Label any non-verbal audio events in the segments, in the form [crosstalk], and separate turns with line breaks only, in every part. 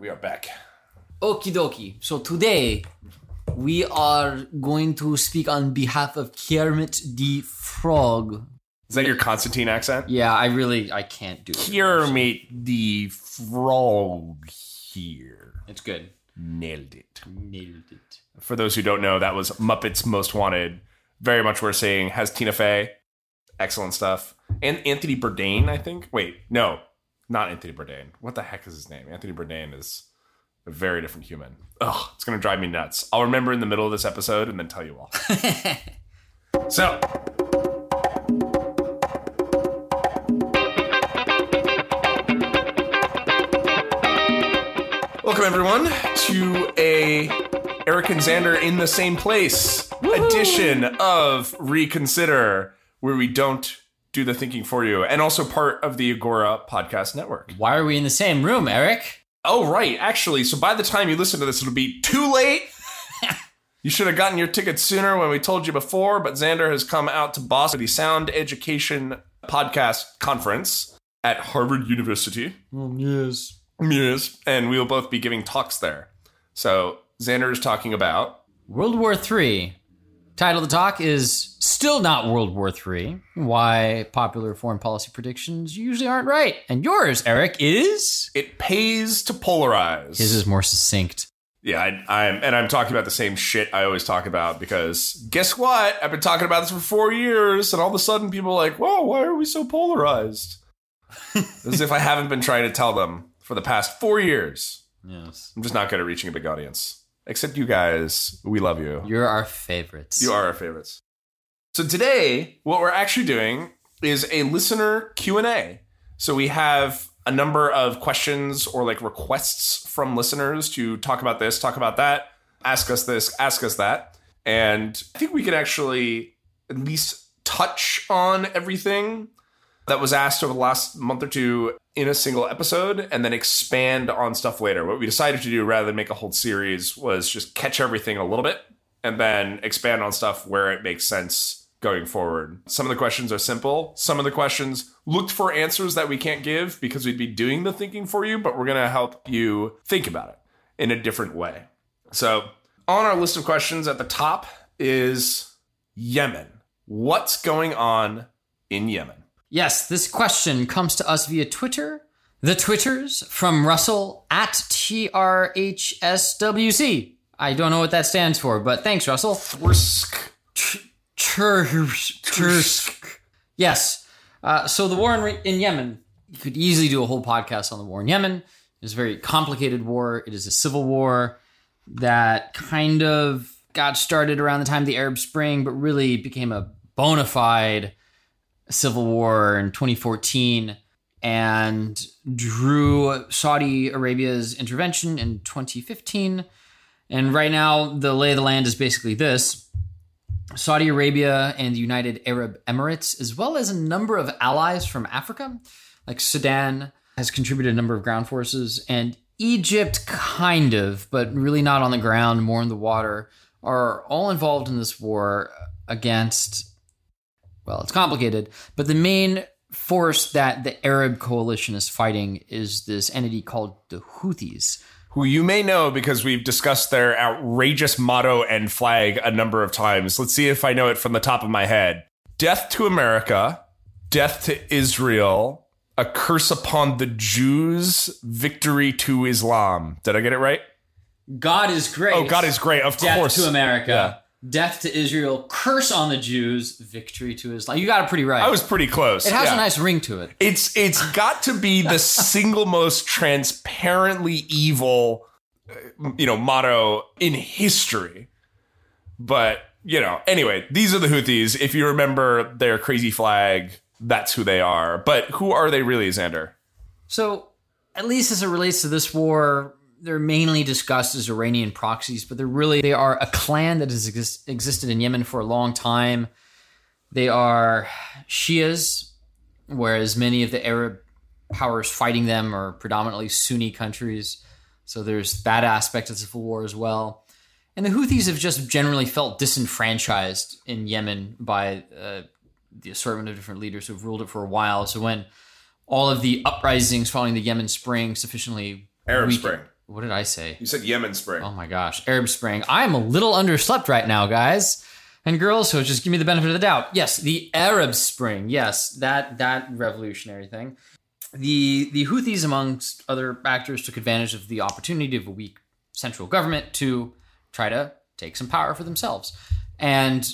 we are back.
Okie dokie. So today we are going to speak on behalf of Kermit the Frog.
Is that your Constantine accent?
Yeah, I really I can't do it.
Kermit the Frog here.
It's good.
Nailed it.
Nailed it.
For those who don't know, that was Muppets Most Wanted. Very much worth seeing. Has Tina Fey. Excellent stuff. And Anthony Bourdain, I think. Wait, no, not Anthony Bourdain. What the heck is his name? Anthony Bourdain is a very different human. Ugh, it's gonna drive me nuts. I'll remember in the middle of this episode and then tell you all. [laughs] so, welcome everyone to a Eric and Xander in the same place edition of Reconsider, where we don't do the thinking for you, and also part of the Agora Podcast Network.
Why are we in the same room, Eric?
Oh, right. Actually, so by the time you listen to this, it'll be too late. [laughs] you should have gotten your tickets sooner when we told you before, but Xander has come out to Boston for the Sound Education Podcast Conference at Harvard University.
Oh, yes.
Yes. And we will both be giving talks there. So Xander is talking about.
World War III. Title of the talk is Still Not World War III. Why popular foreign policy predictions usually aren't right. And yours, Eric, is?
It pays to polarize.
His is more succinct.
Yeah, I, I'm, and I'm talking about the same shit I always talk about because guess what? I've been talking about this for four years, and all of a sudden people are like, "Whoa, why are we so polarized?" [laughs] As if I haven't been trying to tell them for the past four years.
Yes.
I'm just not good at reaching a big audience. Except you guys, we love you.
You're our favorites.
You are our favorites. So today, what we're actually doing is a listener Q&A. So we have a number of questions or like requests from listeners to talk about this, talk about that, ask us this, ask us that. And I think we could actually at least touch on everything that was asked over the last month or two in a single episode and then expand on stuff later. What we decided to do rather than make a whole series was just catch everything a little bit and then expand on stuff where it makes sense going forward. Some of the questions are simple. Some of the questions looked for answers that we can't give because we'd be doing the thinking for you, but we're going to help you think about it in a different way. So, on our list of questions at the top is Yemen. What's going on in Yemen?
Yes, this question comes to us via Twitter. The Twitters from Russell at TRHSWC. I don't know what that stands for, but thanks, Russell. Tursk. Yes. Uh, so the war in, in Yemen, you could easily do a whole podcast on the war in Yemen. It's a very complicated war. It is a civil war that kind of got started around the time of the Arab Spring, but really became a bona fide civil war in 2014 and drew Saudi Arabia's intervention in 2015. And right now, the lay of the land is basically this Saudi Arabia and the United Arab Emirates, as well as a number of allies from Africa, like Sudan, has contributed a number of ground forces, and Egypt, kind of, but really not on the ground, more in the water, are all involved in this war against, well, it's complicated, but the main force that the Arab coalition is fighting is this entity called the Houthis
who you may know because we've discussed their outrageous motto and flag a number of times. Let's see if I know it from the top of my head. Death to America, death to Israel, a curse upon the Jews, victory to Islam. Did I get it right?
God is great.
Oh, God is great. Of
Death
course.
to America.
Yeah.
Death to Israel. Curse on the Jews. Victory to Islam. You got it pretty right.
I was pretty close.
it has
yeah.
a nice ring to it.
It's it's got to be the [laughs] single most transparently evil, uh, you know, motto in history. But you know, anyway, these are the Houthis. If you remember their crazy flag, that's who they are. But who are they really, Xander?
So, at least as it relates to this war, they're mainly discussed as Iranian proxies, but they're really they are a clan that has exist, existed in Yemen for a long time. They are Shias, whereas many of the Arab powers fighting them are predominantly Sunni countries. So there's that aspect of the civil war as well. And the Houthis have just generally felt disenfranchised in Yemen by uh, the assortment of different leaders who've ruled it for a while. So when all of the uprisings following the Yemen Spring sufficiently
Arab
weakened-
Spring.
What did I say?
You said Yemen Spring.
Oh my gosh, Arab Spring. I'm a little underslept right now, guys and girls. So just give me the benefit of the doubt. Yes, the Arab Spring. Yes, that that revolutionary thing. The the Houthis, amongst other actors, took advantage of the opportunity of a weak central government to try to take some power for themselves. And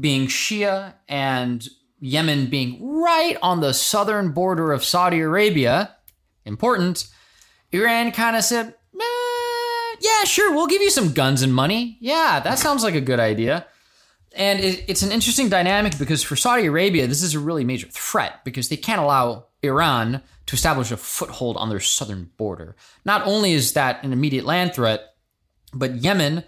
being Shia and Yemen being right on the southern border of Saudi Arabia, important, Iran kind of said, "Eh, yeah, sure, we'll give you some guns and money. Yeah, that sounds like a good idea. And it, it's an interesting dynamic because for Saudi Arabia, this is a really major threat because they can't allow Iran to establish a foothold on their southern border. Not only is that an immediate land threat, but Yemen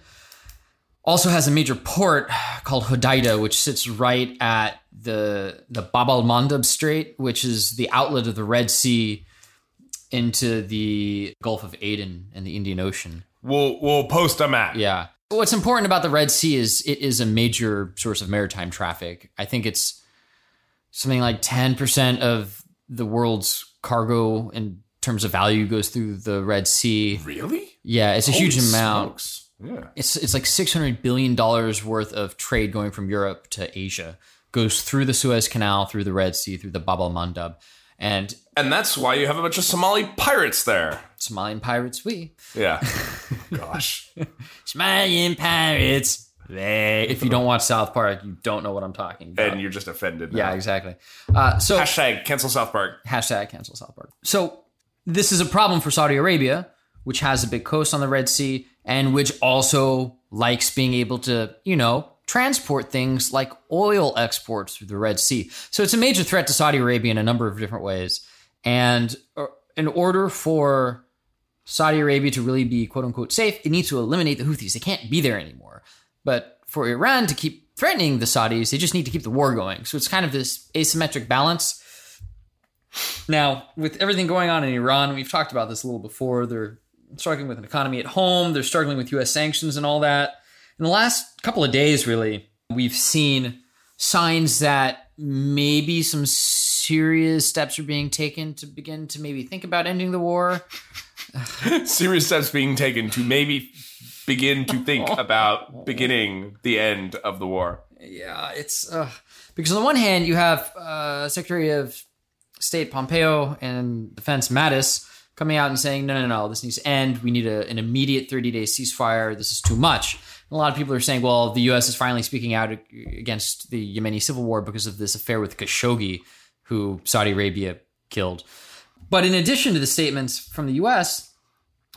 also has a major port called Hodeida, which sits right at the the Bab al Mandab Strait, which is the outlet of the Red Sea into the Gulf of Aden and the Indian Ocean.
We'll we'll post a map.
Yeah. What's important about the Red Sea is it is a major source of maritime traffic. I think it's something like 10% of the world's cargo in terms of value goes through the Red Sea.
Really?
Yeah, it's a huge amount.
smokes. Yeah.
It's it's like 600 billion dollars worth of trade going from Europe to Asia goes through the Suez Canal, through the Red Sea, through the Bab al-Mandab. And
And that's why you have a bunch of Somali pirates there.
Somalian pirates, we.
Yeah. [laughs] Gosh.
Somalian pirates. They. If you don't watch South Park, you don't know what I'm talking about.
And you're just offended.
yeah, exactly. Uh, so
Hashtag cancel South Park.
hashtag cancel South Park. So this is a problem for Saudi Arabia, which has a big coast on the Red Sea and which also likes being able to, you know, transport things like oil exports through the Red Sea. So it's a major threat to Saudi Arabia in a number of different ways. And uh, in order for Saudi Arabia to really be quote unquote safe, it needs to eliminate the Houthis. They can't be there anymore. But for Iran to keep threatening the Saudis, they just need to keep the war going. So it's kind of this asymmetric balance. Now, with everything going on in Iran, we've talked about this a little before. They're struggling with an economy at home, they're struggling with US sanctions and all that. In the last couple of days, really, we've seen signs that maybe some serious steps are being taken to begin to maybe think about ending the war. [laughs]
Serious steps being taken to maybe begin to think [laughs] about beginning the end of the war.
Yeah, it's uh, because on the one hand you have uh, Secretary of State Pompeo and Defense Mattis coming out and saying, no, no, no, this needs to end. We need a, an immediate 30 day ceasefire. This is too much. A lot of people are saying, well, the U.S. is finally speaking out against the Yemeni civil war because of this affair with Khashoggi, who Saudi Arabia killed. But in addition to the statements from the U.S.,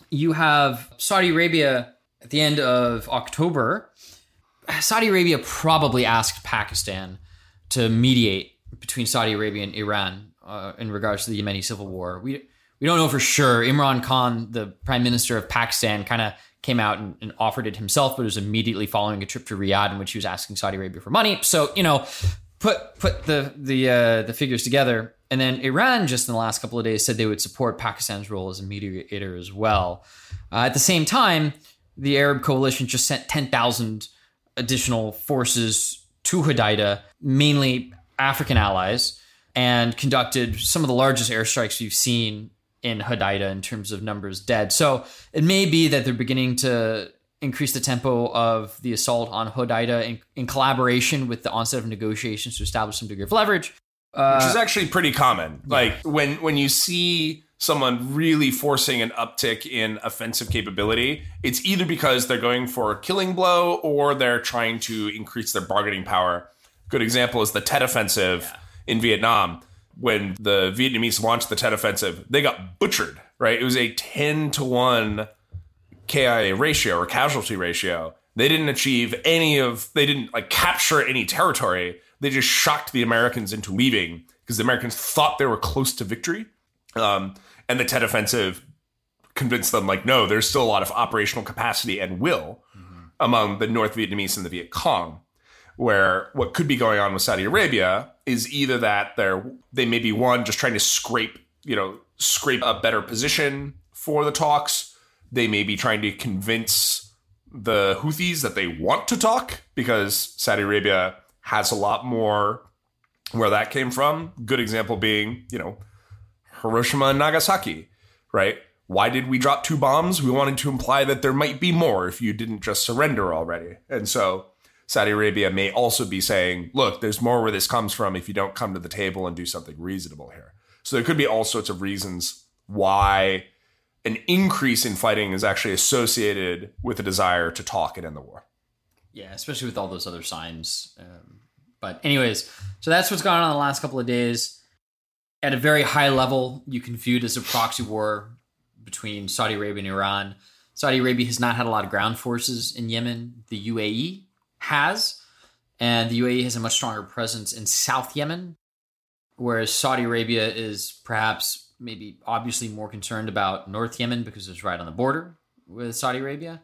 you have Saudi Arabia at the end of October Saudi Arabia probably asked Pakistan to mediate between Saudi Arabia and Iran uh, in regards to the Yemeni civil war. We we don't know for sure. Imran Khan, the prime minister of Pakistan, kind of came out and, and offered it himself, but was immediately following a trip to Riyadh in which he was asking Saudi Arabia for money. So you know, put put the the uh, the figures together. And then Iran, just in the last couple of days, said they would support Pakistan's role as a mediator as well. Uh, at the same time, the Arab coalition just sent 10,000 additional forces to Hodeida, mainly African allies, and conducted some of the largest airstrikes we've seen in Hodeida in terms of numbers dead. So it may be that they're beginning to increase the tempo of the assault on Hodeida in, in collaboration with the onset of negotiations to establish some degree of leverage. Uh,
which is actually pretty common. Like when when you see someone really forcing an uptick in offensive capability, it's either because they're going for a killing blow or they're trying to increase their bargaining power. Good example is the Tet Offensive in Vietnam. When the Vietnamese launched the Tet Offensive, they got butchered. Right, it was a ten to one KIA ratio or casualty ratio. They didn't achieve any of, they didn't like capture any territory. They just shocked the Americans into leaving because the Americans thought they were close to victory. Um, and the Tet Offensive convinced them, like, no, there's still a lot of operational capacity and will among the North Vietnamese and the Viet Cong. Where what could be going on with Saudi Arabia is either that they're they may be one just trying to scrape, you know, scrape a better position for the talks. They may be trying to convince the Houthis that they want to talk because Saudi Arabia has a lot more where that came from. Good example being, you know, Hiroshima and Nagasaki, right? Why did we drop two bombs? We wanted to imply that there might be more if you didn't just surrender already. And so Saudi Arabia may also be saying, look, there's more where this comes from if you don't come to the table and do something reasonable here. So there could be all sorts of reasons why an increase in fighting is actually associated with a desire to talk and end the war.
Yeah, especially with all those other signs. Um, but, anyways, so that's what's gone on the last couple of days. At a very high level, you can view it as a proxy war between Saudi Arabia and Iran. Saudi Arabia has not had a lot of ground forces in Yemen. The UAE has, and the UAE has a much stronger presence in South Yemen, whereas Saudi Arabia is perhaps maybe obviously more concerned about North Yemen because it's right on the border with Saudi Arabia.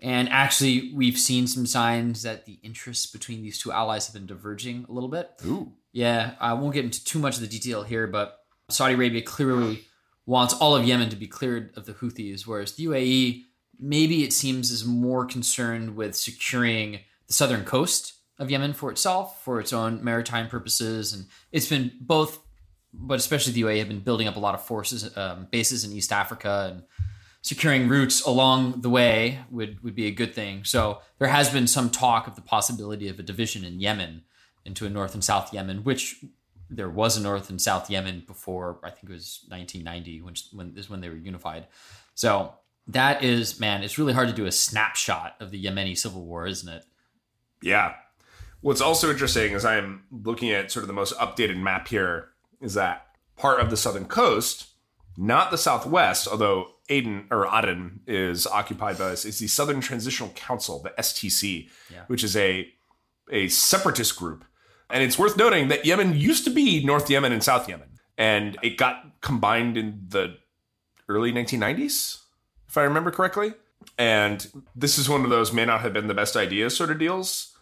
And actually, we've seen some signs that the interests between these two allies have been diverging a little bit.
Ooh.
Yeah, I won't get into too much of the detail here, but Saudi Arabia clearly wants all of Yemen to be cleared of the Houthis, whereas the UAE, maybe it seems, is more concerned with securing the southern coast of Yemen for itself, for its own maritime purposes. And it's been both, but especially the UAE, have been building up a lot of forces, um, bases in East Africa and securing routes along the way would, would be a good thing. So there has been some talk of the possibility of a division in Yemen into a North and South Yemen, which there was a North and South Yemen before I think it was 1990, which when is when they were unified. So that is man, it's really hard to do a snapshot of the Yemeni civil war, isn't it?
Yeah. What's also interesting is I'm looking at sort of the most updated map here is that part of the southern coast, not the southwest, although Aden or Aden is occupied by this, is the Southern Transitional Council, the STC,
Yeah.
which is a a separatist group. And it's worth noting that Yemen used to be North Yemen and South Yemen, and it got combined in the early 1990s, if I remember correctly. And this is one of those may not have been the best idea sort of deals,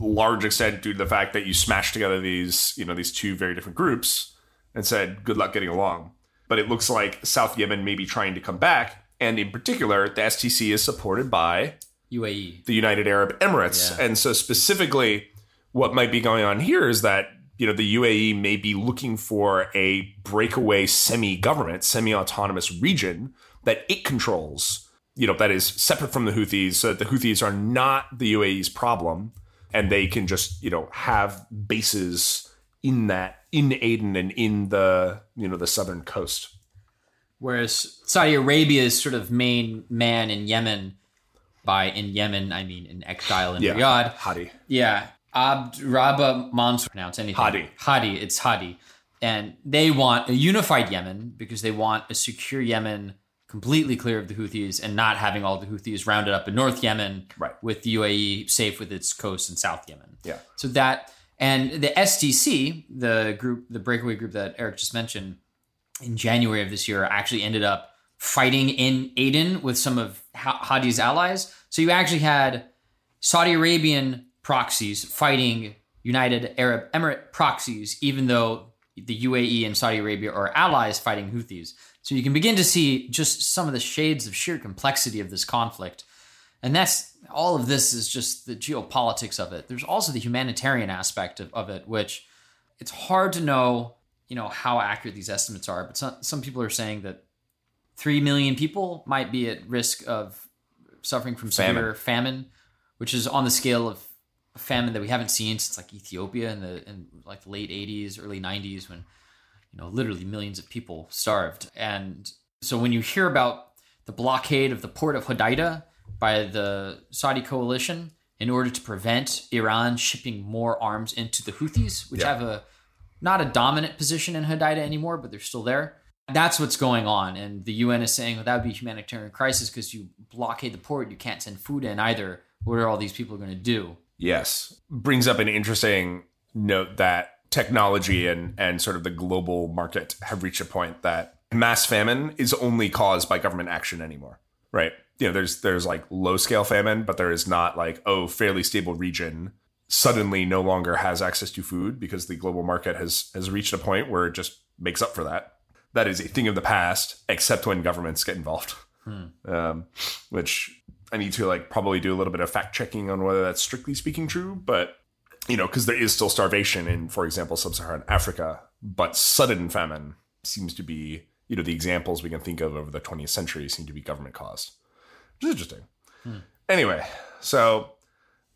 large extent due to the fact that you smashed together these, you know, these two very different groups and said, good luck getting along. But it looks like South Yemen may be trying to come back. And in particular, the STC is supported by
UAE.
the United Arab Emirates.
Yeah.
And so specifically what might be going on here is that you know the UAE may be looking for a breakaway semi-government, semi-autonomous region that it controls, you know, that is separate from the Houthis so that the Houthis are not the UAE's problem and they can just, you know, have bases in that in Aden and in the, you know, the southern coast.
Whereas Saudi Arabia's sort of main man in Yemen, by in Yemen I mean in exile in
Yeah.
Riyadh,
Hadi.
Yeah, Abd Rabba Mansur pronounce anything.
Hadi.
Hadi. It's Hadi, and they want a unified Yemen because they want a secure Yemen completely clear of the Houthis and not having all the Houthis rounded up in North Yemen,
Right.
with the UAE safe with its coast in South Yemen.
Yeah.
So that and the STC, the group, the breakaway group that Eric just mentioned, in January of this year, actually ended up fighting in Aden with some of Hadi's allies. So you actually had Saudi Arabian proxies fighting United Arab Emirate proxies, even though the UAE and Saudi Arabia are allies fighting Houthis. So you can begin to see just some of the shades of sheer complexity of this conflict. And that's all of this is just the geopolitics of it. There's also the humanitarian aspect of, of it, which it's hard to know, you know, how accurate these estimates are. But some, some people are saying that 3 million people might be at risk of suffering from severe famine, which is on the scale of famine that we haven't seen since like Ethiopia in the in like the late 80s, early 90s when you know literally millions of people starved. And so when you hear about the blockade of the port of Hodeidah by the Saudi coalition in order to prevent Iran shipping more arms into the Houthis, which
Yeah.
have a not a dominant position in Hodeidah anymore, but they're still there. That's what's going on, and the UN is saying well, that would be a humanitarian crisis because you blockade the port, you can't send food in either. What are all these people going to do?
Yes. Brings up an interesting note that technology and, and sort of the global market have reached a point that mass famine is only caused by government action anymore. Right. You know, there's there's like low scale famine, but there is not like, oh, fairly stable region suddenly no longer has access to food because the global market has has reached a point where it just makes up for that. That is a thing of the past, except when governments get involved. Um, which I need to like probably do a little bit of fact checking on whether that's strictly speaking true, but you know, because there is still starvation in, for example, sub-Saharan Africa, but sudden famine seems to be, you know, the examples we can think of over the 20th century seem to be government caused, which is interesting. Hmm. Anyway, so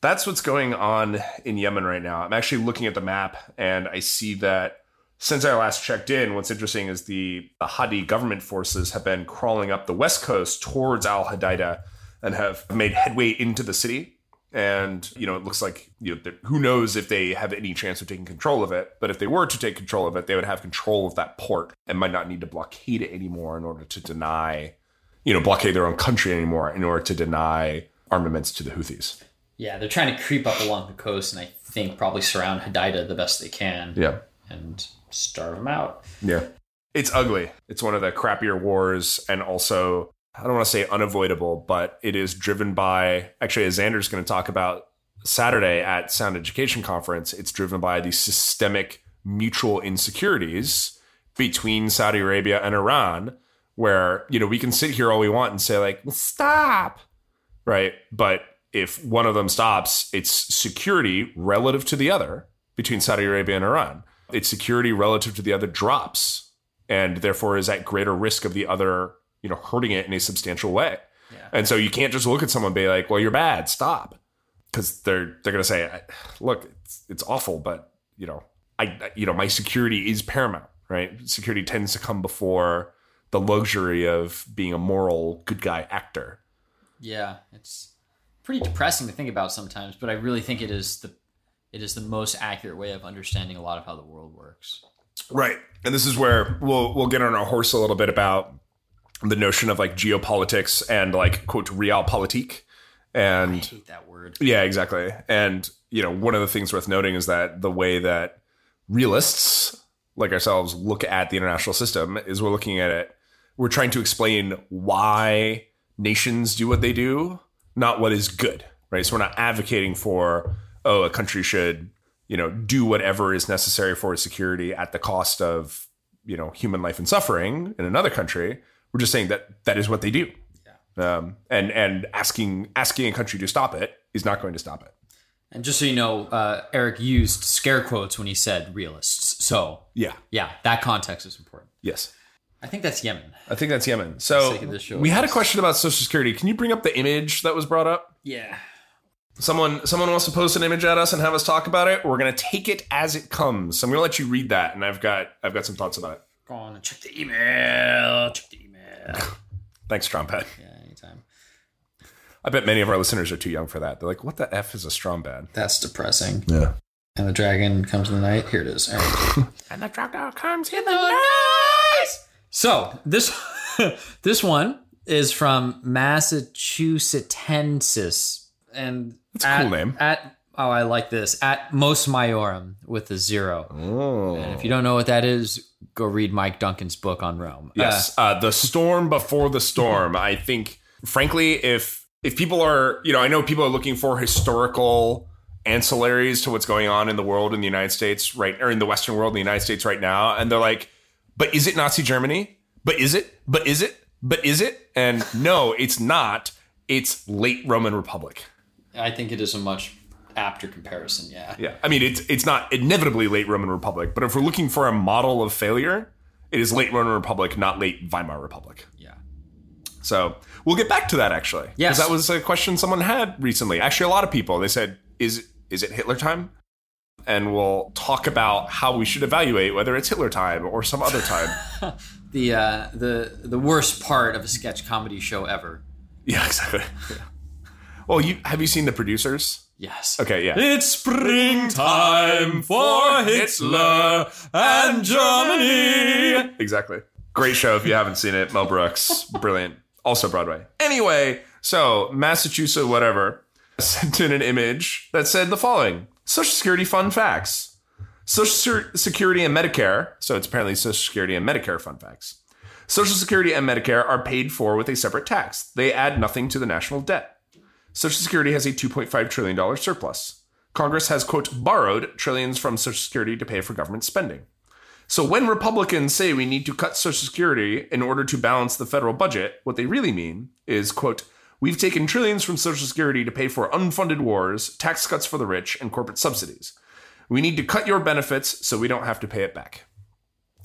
that's what's going on in Yemen right now. I'm actually looking at the map and I see that since I last checked in, what's interesting is the, the Hadi government forces have been crawling up the west coast towards Al Hadida and have made headway into the city. And you know, it looks like you know, who knows if they have any chance of taking control of it. But if they were to take control of it, they would have control of that port and might not need to blockade it anymore in order to deny, you know, blockade their own country anymore in order to deny armaments to the Houthis.
Yeah, they're trying to creep up along the coast, and I think probably surround Hodeidah the best they can,
Yeah.
and starve them out.
Yeah. It's ugly. It's one of the crappier wars and also I don't want to say unavoidable, but it is driven by actually as Xander's going to talk about Saturday at Sound Education Conference, it's driven by these systemic mutual insecurities between Saudi Arabia and Iran where, you know, we can sit here all we want and say like, stop. Right? But if one of them stops, it's security relative to the other between Saudi Arabia and Iran. Its security relative to the other drops and therefore is at greater risk of the other, you know, hurting it in a substantial way.
Yeah.
And so you can't just look at someone and be like, "Well, you're bad. Stop," because they're they're going to say, "Look, it's, it's awful, but you know, I you know my security is paramount, right? Security tends to come before the luxury of being a moral good guy actor."
Yeah, it's pretty depressing to think about sometimes, but I really think it is the it is the most accurate way of understanding a lot of how the world works.
Right. And this is where we'll we'll get on our horse a little bit about the notion of like geopolitics and like quote realpolitik.
I
And
hate that word.
yeah, exactly. And you know, one of the things worth noting is that the way that realists like ourselves look at the international system is we're looking at it we're trying to explain why nations do what they do, not what is good, right? So we're not advocating for oh, a country should, you know, do whatever is necessary for its security at the cost of, you know, human life and suffering in another country. We're just saying that that is what they do. Um, and and asking asking a country to stop it is not going to stop it.
And just so you know, uh, Eric used scare quotes when he said realists. So
Yeah.
yeah, that context is important.
Yes.
I think that's Yemen.
I think that's Yemen. So we had a question about Social Security. Can you bring up the image that was brought up?
Yeah.
Someone someone wants to post an image at us and have us talk about it. We're gonna take it as it comes. So I'm gonna let you read that, and I've got I've got some thoughts about it.
Go on and check the email. Check the email.
Thanks, Trompet.
yeah, anytime.
I bet many of our listeners are too young for that. They're like, "What the f is a Strong Bad?"
That's depressing.
Yeah.
And the dragon comes in the night. Here it is. All right. [laughs]
And the dragon comes in the night.
So this [laughs] this one is from Massachusettensis, and
That's a cool name.
At oh, I like this at Mos Maiorum with a zero.
Oh.
And if you don't know what that is, go read Mike Duncan's book on Rome.
Yes, uh, the storm before the storm. I think, frankly, if if people are, you know, I know people are looking for historical ancillaries to what's going on in the world in the United States right, or in the Western world in the United States right now, and they're like, "But is it Nazi Germany? But is it? But is it? But is it?" And no, it's not. It's late Roman Republic.
Uh, I think it is a much apter comparison. Yeah.
Yeah, I mean, it's it's not inevitably late Roman Republic, but if we're looking for a model of failure, it is late Roman Republic, not late Weimar Republic.
Yeah.
So we'll get back to that actually.
Yes.
Because that was a question someone had recently. Actually, a lot of people they said, "Is is it Hitler time? And we'll talk about how we should evaluate whether it's Hitler time or some other time. [laughs]
The uh, the the worst part of a sketch comedy show ever.
yeah, exactly. Yeah. Well, you have you seen the producers?
Yes.
Okay, yeah.
It's springtime for Hitler and Germany.
Exactly. Great show if you haven't seen it. Mel Brooks, brilliant. Also Broadway. Anyway, so Massachusetts, whatever, sent in an image that said the following: Social Security fun facts. Social Security and Medicare. So it's apparently Social Security and Medicare fun facts. Social Security and Medicare are paid for with a separate tax. They add nothing to the national debt. Social Security has a $2.5 trillion surplus. Congress has, quote, borrowed trillions from Social Security to pay for government spending. So when Republicans say we need to cut Social Security in order to balance the federal budget, what they really mean is, quote, we've taken trillions from Social Security to pay for unfunded wars, tax cuts for the rich, and corporate subsidies. We need to cut your benefits so we don't have to pay it back.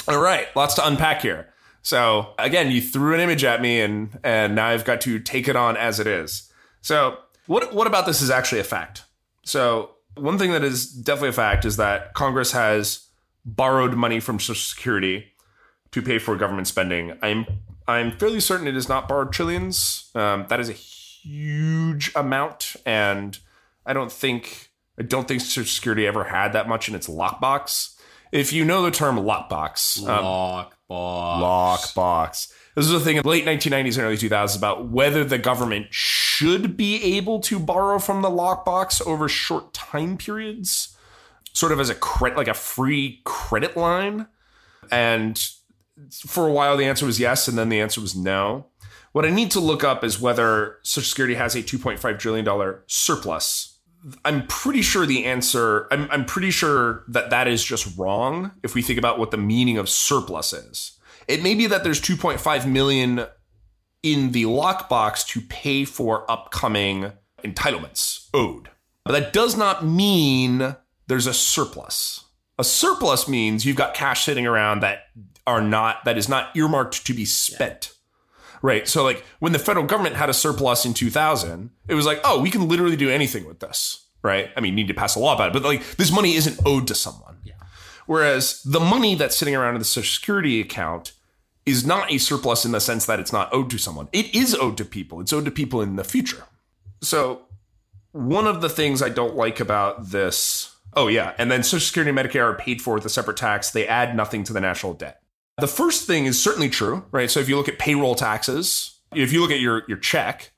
All right, lots to unpack here. So again, you threw an image at me and and now I've got to take it on as it is. So what what about this is actually a fact? So one thing that is definitely a fact is that Congress has borrowed money from Social Security to pay for government spending. I'm I'm fairly certain it is not borrowed trillions. Um, that is a huge amount, and I don't think I don't think Social Security ever had that much in its lockbox. If you know the term lockbox, um,
Lockbox.
lockbox. This was a thing in the late 1990s and early 2000s about whether the government should be able to borrow from the lockbox over short time periods, sort of as a credit, like a free credit line. And for a while, the answer was yes, and then the answer was no. What I need to look up is whether Social Security has a $2.5 trillion surplus. I'm pretty sure the answer, I'm, I'm pretty sure that that is just wrong if we think about what the meaning of surplus is. It may be that there's 2.5 million in the lockbox to pay for upcoming entitlements owed. But that does not mean there's a surplus. A surplus means you've got cash sitting around that are not that is not earmarked to be spent. Right. So like when the federal government had a surplus in 2000, it was like, "Oh, we can literally do anything with this." Right? I mean, you need to pass a law about it, but like this money isn't owed to someone.
Yeah.
Whereas the money that's sitting around in the Social Security account is not a surplus in the sense that it's not owed to someone. It is owed to people. It's owed to people in the future. So one of the things I don't like about this, oh yeah, and then Social Security and Medicare are paid for with a separate tax. They add nothing to the national debt. The first thing is certainly true, right? So if you look at payroll taxes, if you look at your your check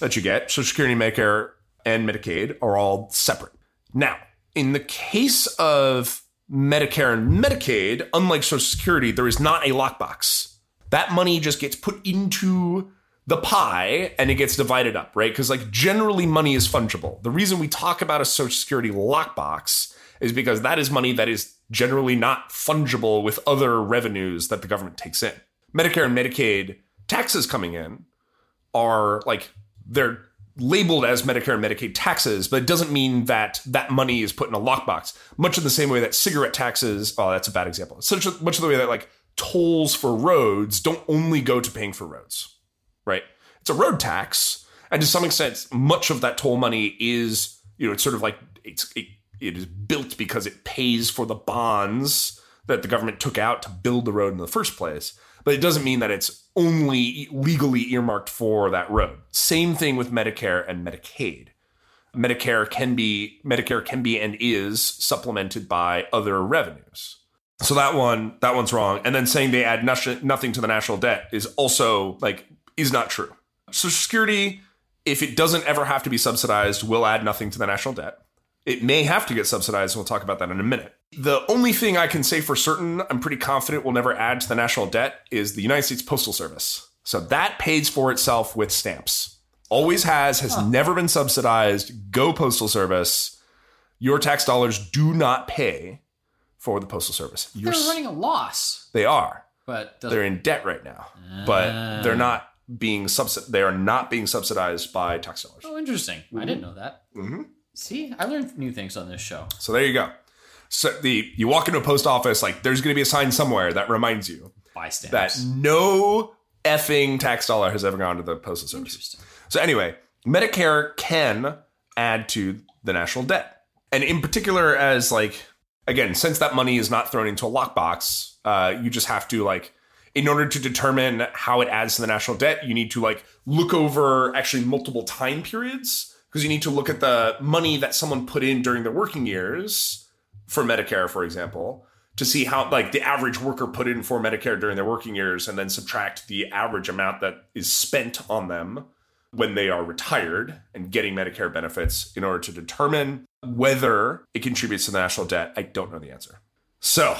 that you get, Social Security, Medicare, and Medicaid are all separate. Now, in the case of Medicare and Medicaid, unlike Social Security, there is not a lockbox. That money just gets put into the pie and it gets divided up, right? Because like generally money is fungible. The reason we talk about a Social Security lockbox is because that is money that is generally not fungible with other revenues that the government takes in. Medicare and Medicaid taxes coming in are like they're labeled as Medicare and Medicaid taxes, but it doesn't mean that that money is put in a lockbox. Much in the same way that cigarette taxes, oh, that's a bad example. Such a, much of the way that like tolls for roads don't only go to paying for roads, right? It's a road tax, and to some extent, much of that toll money is you know it's sort of like it's it, it is built because it pays for the bonds that the government took out to build the road in the first place. But it doesn't mean that it's only legally earmarked for that road. Same thing with Medicare and Medicaid. Medicare can be Medicare can be and is supplemented by other revenues. So that one that one's wrong. And then saying they add nothing to the national debt is also like is not true. Social Security, if it doesn't ever have to be subsidized, will add nothing to the national debt. It may have to get subsidized, and we'll talk about that in a minute. The only thing I can say for certain, I'm pretty confident will never add to the national debt, is the United States Postal Service. So that pays for itself with stamps. Always has, has never been subsidized. Go Postal Service. Your tax dollars do not pay for the Postal Service.
They're
You're,
running a loss,
they are.
but
They're in debt right now, but they're not being subsid. They are not being subsidized by tax dollars.
Oh, interesting. I didn't know that.
Mm-hmm.
See, I learned new things on this show.
So there you go. So the you walk into a post office, like there's going to be a sign somewhere that reminds you
Buy stamps.
that no effing tax dollar has ever gone to the postal service. So anyway, Medicare can add to the national debt. and in particular, as like again, since that money is not thrown into a lockbox, uh, you just have to like, in order to determine how it adds to the national debt, you need to like look over actually multiple time periods because you need to look at the money that someone put in during their working years for Medicare, for example, to see how like the average worker put in for Medicare during their working years, and then subtract the average amount that is spent on them when they are retired and getting Medicare benefits in order to determine whether it contributes to the national debt. I don't know the answer. So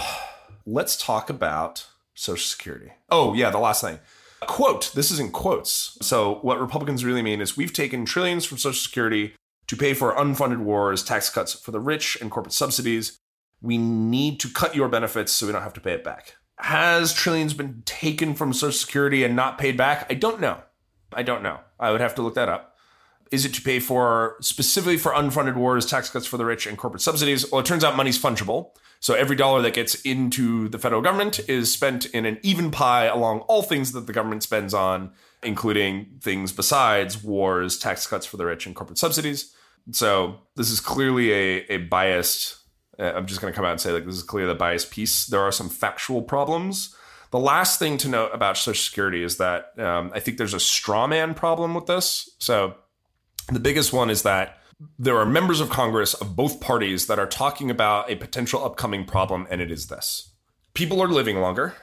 let's talk about Social Security. Oh, yeah, the last thing. Quote, this is in quotes. So, what Republicans really mean is we've taken trillions from Social Security to pay for unfunded wars, tax cuts for the rich, and corporate subsidies. We need to cut your benefits so we don't have to pay it back. Has trillions been taken from Social Security and not paid back? I don't know. I don't know. I would have to look that up. Is it to pay for specifically for unfunded wars, tax cuts for the rich, and corporate subsidies? Well, it turns out money's fungible. So every dollar that gets into the federal government is spent in an even pie along all things that the government spends on, including things besides wars, tax cuts for the rich, and corporate subsidies. So this is clearly a, a biased. Uh, I'm just going to come out and say like this is clearly the biased piece. There are some factual problems. The last thing to note about Social Security is that um, I think there's a straw man problem with this. So the biggest one is that there are members of Congress of both parties that are talking about a potential upcoming problem, and it is this people are living longer.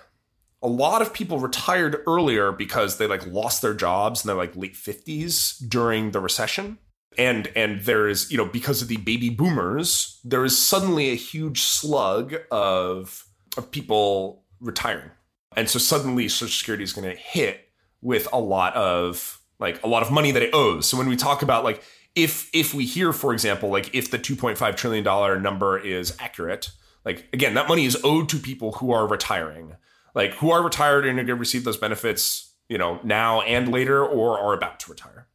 A lot of people retired earlier because they like lost their jobs in their like late 50s during the recession. And and there is, you know, because of the baby boomers, there is suddenly a huge slug of of people retiring. And so suddenly Social Security is going to hit with a lot of like a lot of money that it owes. So when we talk about like if if we hear for example like if the 2.5 trillion dollar number is accurate like again that money is owed to people who are retiring like who are retired and are going to receive those benefits you know now and later or are about to retire.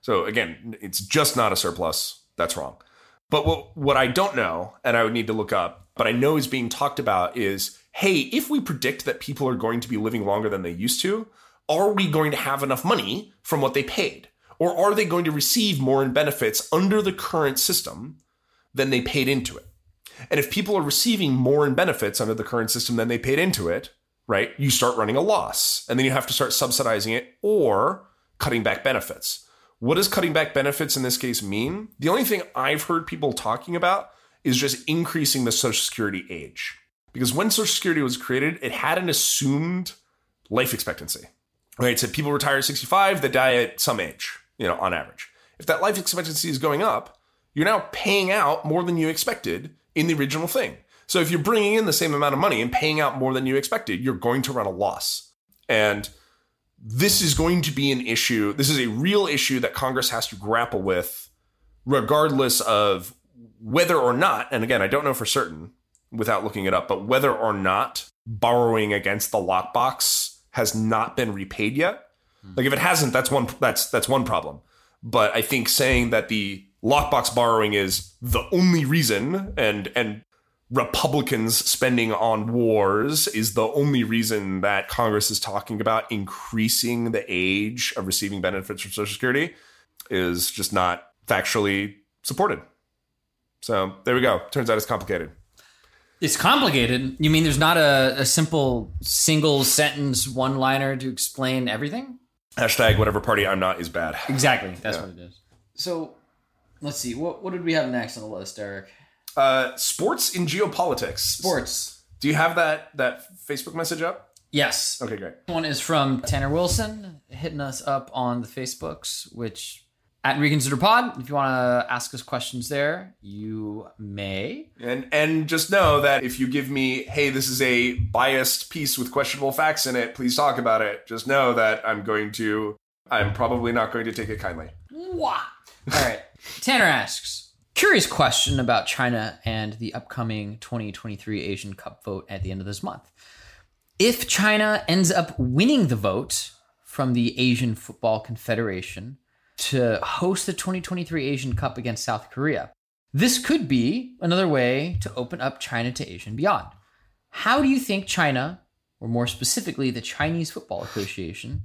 So again it's just not a surplus. That's wrong. But what what i don't know and i would need to look up but i know is being talked about is hey if we predict that people are going to be living longer than they used to are we going to have enough money from what they paid? Or are they going to receive more in benefits under the current system than they paid into it? And if people are receiving more in benefits under the current system than they paid into it, right, you start running a loss. And then you have to start subsidizing it or cutting back benefits. What does cutting back benefits in this case mean? The only thing I've heard people talking about is just increasing the Social Security age. Because when Social Security was created, it had an assumed life expectancy. Right? So people retire at 65, they die at some age you know, on average. If that life expectancy is going up, you're now paying out more than you expected in the original thing. So if you're bringing in the same amount of money and paying out more than you expected, you're going to run a loss. And this is going to be an issue. This is a real issue that Congress has to grapple with, regardless of whether or not, and again, I don't know for certain without looking it up, but whether or not borrowing against the lockbox has not been repaid yet. Hmm. Like if it hasn't, that's one that's that's one problem. But I think saying that the lockbox borrowing is the only reason and and Republicans spending on wars is the only reason that Congress is talking about increasing the age of receiving benefits from Social Security is just not factually supported. So there we go. Turns out it's complicated.
It's complicated. You mean there's not a, a simple single sentence one liner to explain everything?
Hashtag whatever party I'm not is bad.
Exactly. That's yeah. what it is. So let's see. What what did we have next on the list, Eric?
Uh, sports in geopolitics.
Sports.
Do you have that that Facebook message up?
Yes.
Okay, great.
One is from Tanner Wilson hitting us up on the Facebooks, which at Reconsider Pod. If you want to ask us questions there, you may.
And and just know that if you give me, hey, this is a biased piece with questionable facts in it, please talk about it. Just know that I'm going to. I'm probably not going to take it kindly.
Wow. All right. Tanner asks. Curious question about China and the upcoming 2023 Asian Cup vote at the end of this month. If China ends up winning the vote from the Asian Football Confederation, to host the 2023 Asian Cup against South Korea. This could be another way to open up China to Asia and beyond. How do you think China, or more specifically the Chinese Football Association,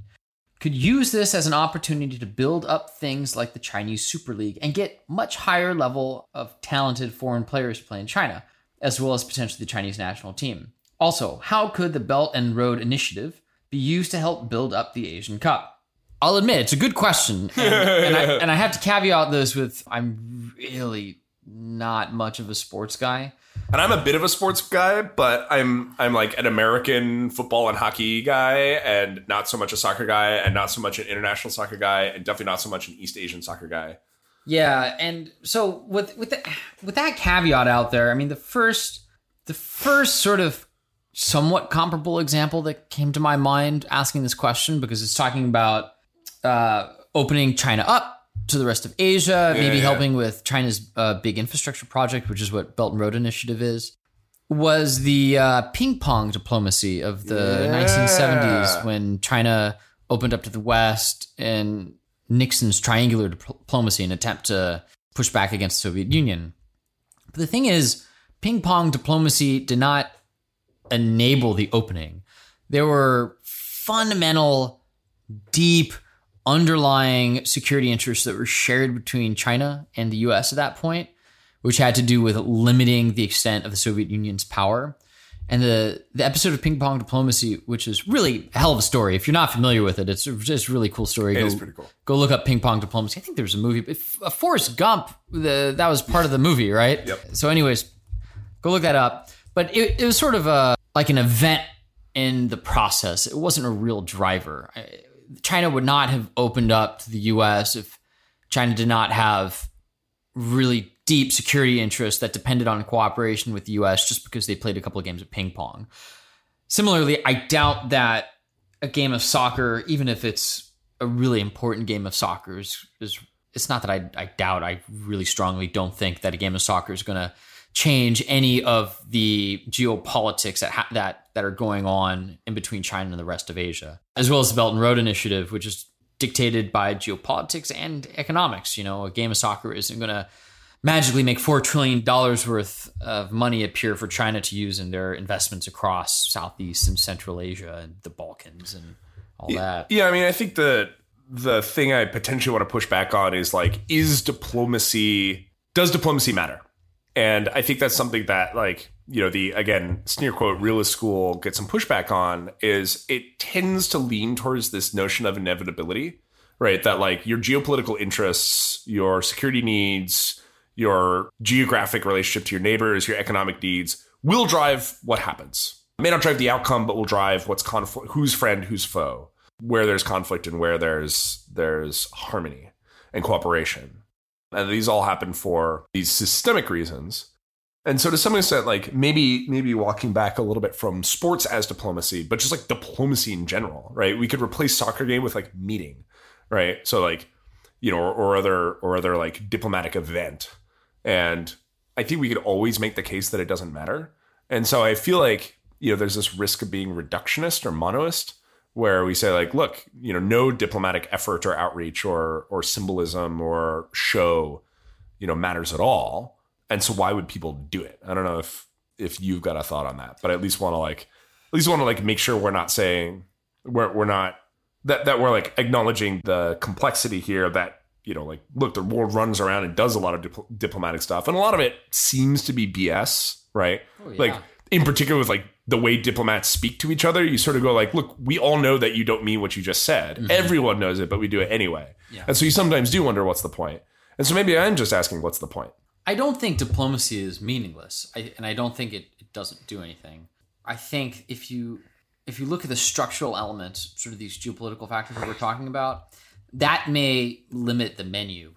could use this as an opportunity to build up things like the Chinese Super League and get much higher level of talented foreign players play in China, as well as potentially the Chinese national team. Also, how could the Belt and Road Initiative be used to help build up the Asian Cup? I'll admit it's a good question, and, and, I, and I have to caveat this with I'm really not much of a sports guy.
And I'm a bit of a sports guy, but I'm I'm like an American football and hockey guy, and not so much a soccer guy, and not so much an international soccer guy, and definitely not so much an East Asian soccer guy.
Yeah, and so with with the, with that caveat out there, I mean the first the first sort of somewhat comparable example that came to my mind asking this question because it's talking about uh, opening China up to the rest of Asia, maybe
yeah.
helping with China's uh, big infrastructure project, which is what Belt and Road Initiative is, was the uh, ping pong diplomacy of the
Yeah.
1970s when China opened up to the West and Nixon's triangular diplomacy in an attempt to push back against the Soviet Union. But the thing is, ping pong diplomacy did not enable the opening. There were fundamental, deep, underlying security interests that were shared between China and the US at that point, which had to do with limiting the extent of the Soviet Union's power. And the, the episode of Ping Pong Diplomacy, which is really a hell of a story. If you're not familiar with it, it's just a really cool story.
It
go,
pretty cool.
Go look up Ping Pong Diplomacy. I think there was a movie, but uh, Forrest Gump, the, that was part of the movie, right?
Yep.
So, anyways, go look that up. But it, it was sort of a like an event in the process. It wasn't a real driver. I- China would not have opened up to the U.S. if China did not have really deep security interests that depended on cooperation with the U.S. just because they played a couple of games of ping pong. Similarly, I doubt that a game of soccer, even if it's a really important game of soccer, is, is it's not that I, I doubt. I really strongly don't think that a game of soccer is going to change any of the geopolitics that ha- that that are going on in between China and the rest of Asia, as well as the Belt and Road Initiative, which is dictated by geopolitics and economics. You know, a game of soccer isn't going to magically make four trillion dollars worth of money appear for China to use in their investments across Southeast and Central Asia and the Balkans and all that.
Yeah, I mean, I think the the thing I potentially want to push back on is like, is diplomacy does diplomacy matter? And I think that's something that like you know the again sneer quote realist school gets some pushback on is it tends to lean towards this notion of inevitability, right? That like your geopolitical interests, your security needs, your geographic relationship to your neighbors, your economic needs will drive what happens. It may not drive the outcome, but will drive what's conflict, who's friend, who's foe, where there's conflict and where there's there's harmony and cooperation. And these all happen for these systemic reasons. And so to some extent, like maybe maybe walking back a little bit from sports as diplomacy, but just like diplomacy in general, right? We could replace soccer game with like meeting, right? So like, you know, or, or other or other like diplomatic event. And I think we could always make the case that it doesn't matter. And so I feel like, you know, there's this risk of being reductionist or monoist where we say like, look, you know, no diplomatic effort or outreach or or symbolism or show, you know, matters at all. And so why would people do it? I don't know if if you've got a thought on that, but I at least want to like at least want to like make sure we're not saying we're we're not that that we're like acknowledging the complexity here that you know like look the world runs around and does a lot of dipl- diplomatic stuff and a lot of it seems to be BS, right?
Oh, yeah.
Like in particular with like the way diplomats speak to each other, you sort of go like, look, we all know that you don't mean what you just said. Everyone knows it, but we do it anyway.
Mm-hmm. Yeah.
And so you sometimes do wonder what's the point. And so maybe I'm just asking what's the point.
I don't think diplomacy is meaningless, I, and I don't think it, it doesn't do anything. I think if you if you look at the structural elements, sort of these geopolitical factors that we're talking about, that may limit the menu.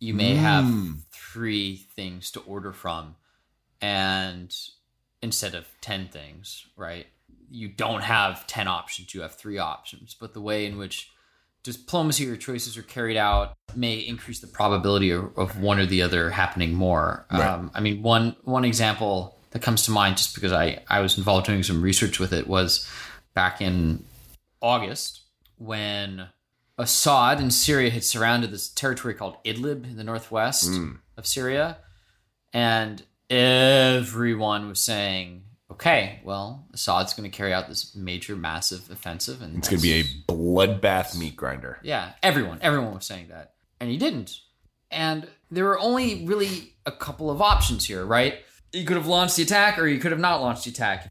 You may have hmm. three things to order from, and instead of ten things, right? You don't have ten options; you have three options. But the way in which diplomacy or choices are carried out may increase the probability of, of one or the other happening more. Um, I mean, one one example that comes to mind, just because I I was involved doing some research with it, was back in August when Assad in Syria had surrounded this territory called Idlib in the northwest of Syria, and everyone was saying, okay, well, Assad's going to carry out this major, massive offensive, and
It's going to be a bloodbath meat grinder.
yeah. Everyone, everyone was saying that, and he didn't. And there were only really a couple of options here, right? You could have launched the attack, or you could have not launched the attack.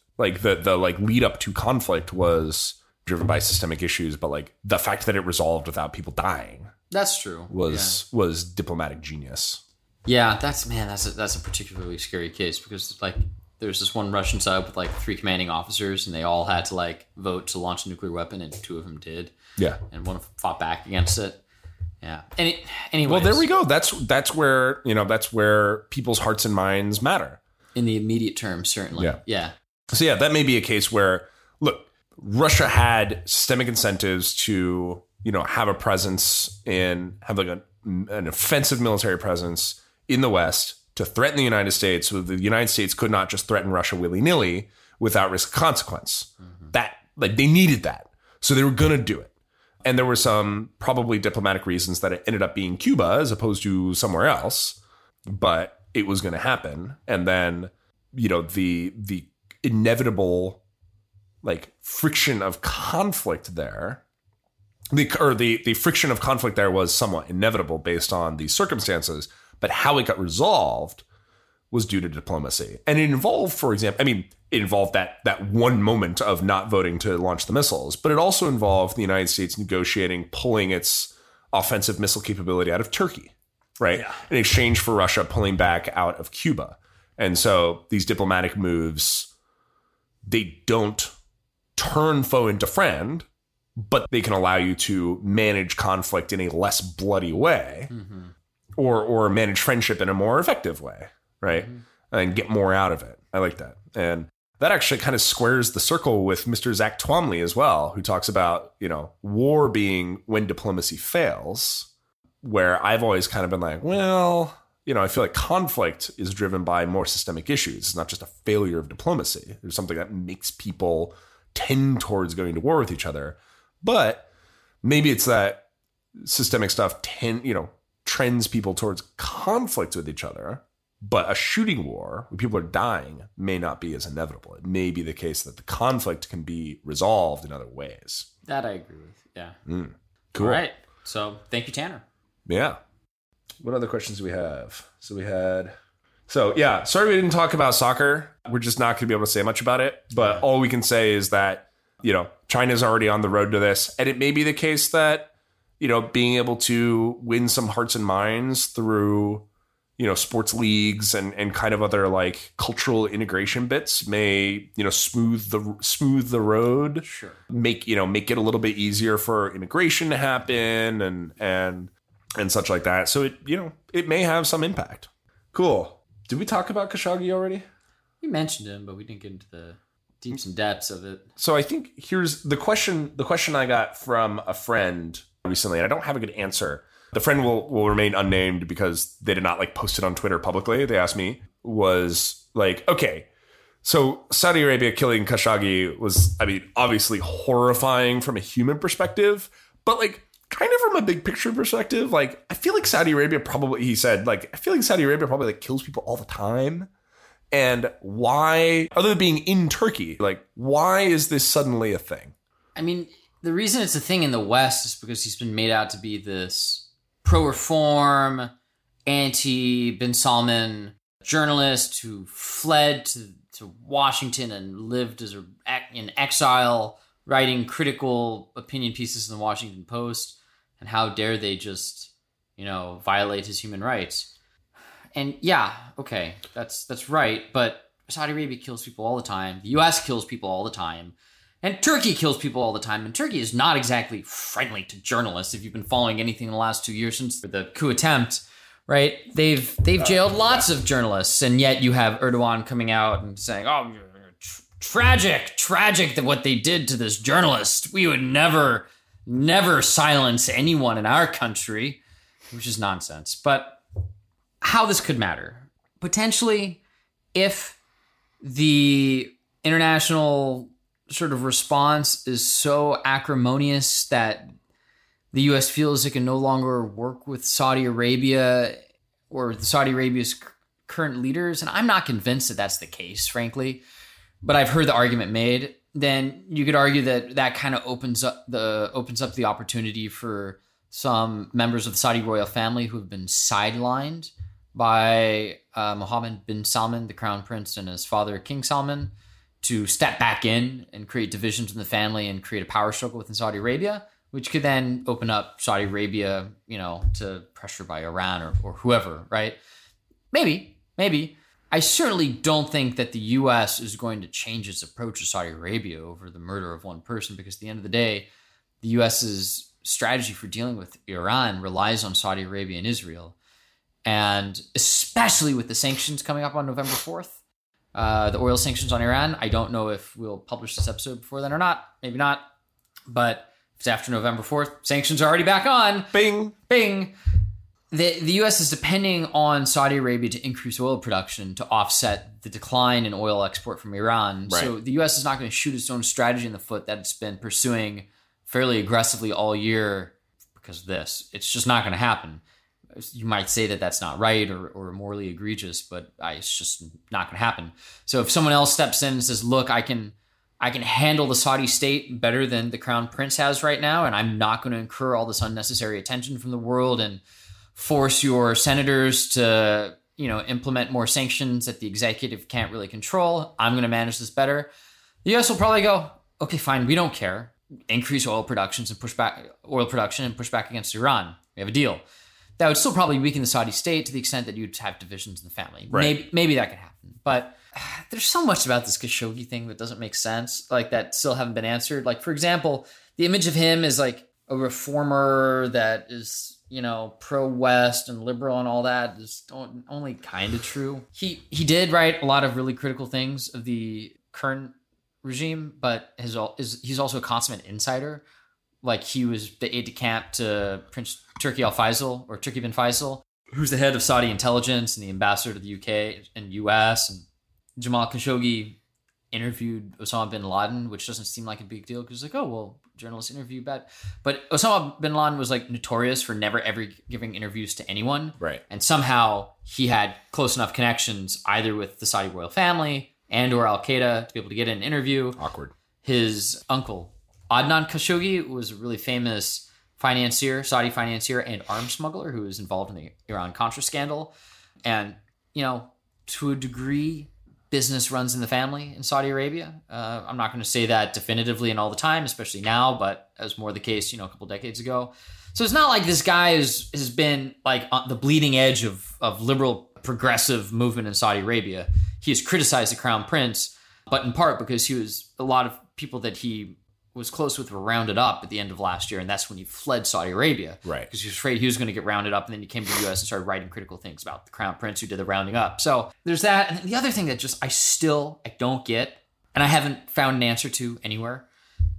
like the the like lead up to conflict, was driven by systemic issues, but like the fact that it resolved without people dying
That's true.
was was diplomatic genius.
Yeah, that's man, that's a, that's a particularly scary case because like there's this one Russian sub with like three commanding officers, and they all had to like vote to launch a nuclear weapon, and two of them did,
Yeah.
and one of them fought back against it. Yeah. Any, anyway,
Well, there we go. That's that's where you know that's where people's hearts and minds matter.
In the immediate term, certainly.
Yeah.
Yeah.
So yeah, that may be a case where look, Russia had systemic incentives to you know have a presence in have like a, an offensive military presence in the West to threaten the United States. So the United States could not just threaten Russia willy nilly without risk of consequence. Mm-hmm. That like they needed that, so they were gonna do it. And there were some probably diplomatic reasons that it ended up being Cuba as opposed to somewhere else, but it was going to happen. And then, you know, the the inevitable like friction of conflict there, the or the the friction of conflict there was somewhat inevitable based on the circumstances, but how it got resolved was due to diplomacy. And it involved, for example, I mean, it involved that that one moment of not voting to launch the missiles, but it also involved the United States negotiating pulling its offensive missile capability out of Turkey, right? In exchange for Russia pulling back out of Cuba. And so these diplomatic moves they don't turn foe into friend, but they can allow you to manage conflict in a less bloody way mm-hmm. or or manage friendship in a more effective way, right? Mm-hmm. And get more out of it. I like that. And that actually kind of squares the circle with Mr. Zach Twomley as well, who talks about, you know, war being when diplomacy fails, where I've always kind of been like, well, you know, I feel like conflict is driven by more systemic issues. It's not just a failure of diplomacy. There's something that makes people tend towards going to war with each other. But maybe it's that systemic stuff tend, you know, trends people towards conflict with each other. But a shooting war where people are dying may not be as inevitable. It may be the case that the conflict can be resolved in other ways.
That I agree with. Yeah. Mm.
Cool.
All right. So thank you, Tanner.
Yeah. What other questions do we have? So we had. So yeah, sorry we didn't talk about soccer. We're just not going to be able to say much about it. But all we can say is that you know China's already on the road to this, and it may be the case that you know being able to win some hearts and minds through you know sports leagues and and kind of other like cultural integration bits may you know smooth the smooth the road
Sure.
make you know make it a little bit easier for immigration to happen and and and such like that so it you know it may have some impact cool did we talk about khashoggi already
We mentioned him, but we didn't get into the deeps and depths of it.
so i think here's the question the question i got from a friend recently, and I don't have a good answer. The friend will will remain unnamed because they did not like post it on Twitter publicly. They asked me was like, okay, so Saudi Arabia killing Khashoggi was, I mean, obviously horrifying from a human perspective, but like kind of from a big picture perspective, like I feel like Saudi Arabia probably he said like I feel like Saudi Arabia probably like kills people all the time. And why, other than being in Turkey, like why is this suddenly a thing?
I mean, the reason it's a thing in the West is because he's been made out to be this pro reform, anti Bin Salman journalist who fled to, to Washington and lived as a, in exile, writing critical opinion pieces in the Washington Post. And how dare they just, you know, violate his human rights? And yeah, okay, that's that's right. But Saudi Arabia kills people all the time. The U.S. kills people all the time. And Turkey kills people all the time. And Turkey is not exactly friendly to journalists. If you've been following anything in the last two years since the coup attempt, right? They've they've jailed lots of journalists, and yet you have Erdogan coming out and saying, "Oh, tr- tragic, tragic that what they did to this journalist. We would never, never silence anyone in our country," which is nonsense. But how this could matter potentially if the international sort of response is so acrimonious that the U.S. feels it can no longer work with Saudi Arabia or Saudi Arabia's current leaders, and I'm not convinced that that's the case, frankly. But I've heard the argument made. Then you could argue that that kind of opens up the opens up the opportunity for some members of the Saudi royal family who have been sidelined by uh, Mohammed bin Salman, the crown prince, and his father, King Salman, to step back in and create divisions in the family and create a power struggle within Saudi Arabia, which could then open up Saudi Arabia, you know, to pressure by Iran or, or whoever, right? Maybe, maybe. I certainly don't think that the U.S. is going to change its approach to Saudi Arabia over the murder of one person because at the end of the day, the U.S.'s strategy for dealing with Iran relies on Saudi Arabia and Israel. And especially with the sanctions coming up on November 4th, uh, the oil sanctions on Iran. I don't know if we'll publish this episode before then or not. Maybe not. But if it's after November 4th, sanctions are already back on.
Bing.
Bing. The, the U.S. is depending on Saudi Arabia to increase oil production to offset the decline in oil export from Iran.
Right.
So the U.S. is not going to shoot its own strategy in the foot that it's been pursuing fairly aggressively all year because of this. It's just not going to happen you might say that that's not right or, or morally egregious, but I, it's just not going to happen. So if someone else steps in and says, "Look, I can, I can handle the Saudi state better than the crown prince has right now, and I'm not going to incur all this unnecessary attention from the world and force your senators to, you know, implement more sanctions that the executive can't really control. I'm going to manage this better." The U.S. will probably go, "Okay, fine, we don't care. Increase oil productions and push back oil production and push back against Iran. We have a deal." that would still probably weaken the Saudi state to the extent that you'd have divisions in the family.
Right.
Maybe maybe that could happen, but [sighs] there's so much about this Khashoggi thing that doesn't make sense. Like that still haven't been answered. Like for example, the image of him is like a reformer that is you know pro West and liberal and all that is only kind of true. He he did write a lot of really critical things of the current regime, but his is he's also a consummate insider like he was the aide de camp to Prince Turki Al Faisal or Turki bin Faisal, who's the head of Saudi intelligence and the ambassador to the UK and US. And Jamal Khashoggi interviewed Osama bin Laden, which doesn't seem like a big deal because like, oh well, journalists interview bad. But Osama bin Laden was like notorious for never ever giving interviews to anyone.
Right.
And somehow he had close enough connections either with the Saudi royal family and or Al Qaeda to be able to get an interview.
Awkward.
His uncle Adnan Khashoggi was a really famous financier, Saudi financier, and arms smuggler who was involved in the Iran Contra scandal. And, you know, to a degree, business runs in the family in Saudi Arabia. Uh, I'm not going to say that definitively and all the time, especially now, but that was more the case, you know, a couple decades ago. So it's not like this guy is, has been like on the bleeding edge of, of liberal progressive movement in Saudi Arabia. He has criticized the crown prince, but in part because he was a lot of people that he was close with were rounded up at the end of last year, and that's when he fled Saudi Arabia.
Right.
Because he was afraid he was going to get rounded up, and then he came to the U.S. and started writing critical things about the crown prince who did the rounding up. So there's that. And the other thing that just I still I don't get, and I haven't found an answer to anywhere,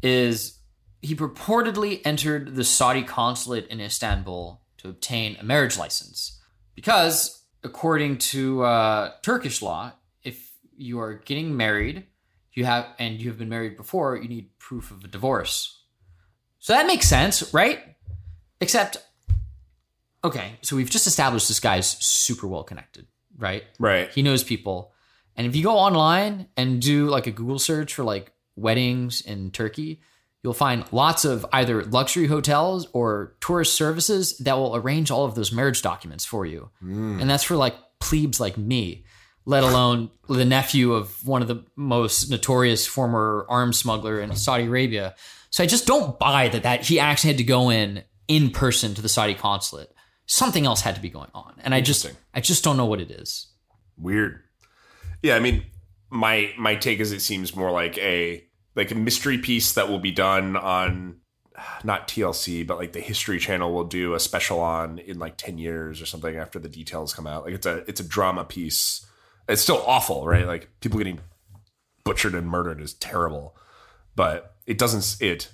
is he purportedly entered the Saudi consulate in Istanbul to obtain a marriage license because, according to uh, Turkish law, if you are getting married, you have and you have been married before, you need proof of a divorce. So that makes sense, right? Except, okay, so we've just established this guy's super well connected, right?
Right.
He knows people. And if you go online and do like a Google search for like weddings in Turkey, you'll find lots of either luxury hotels or tourist services that will arrange all of those marriage documents for you. Mm. And that's for like plebes like me, let alone the nephew of one of the most notorious former arms smuggler in Saudi Arabia. So I just don't buy that that he actually had to go in in person to the Saudi consulate. Something else had to be going on. And I just I just don't know what it is.
Weird. Yeah, I mean, my my take is it seems more like a like a mystery piece that will be done on [sighs] not TLC, but like the History Channel will do a special on in like ten years or something after the details come out. Like it's a it's a drama piece. It's still awful, right? Like people getting butchered and murdered is terrible, but it doesn't it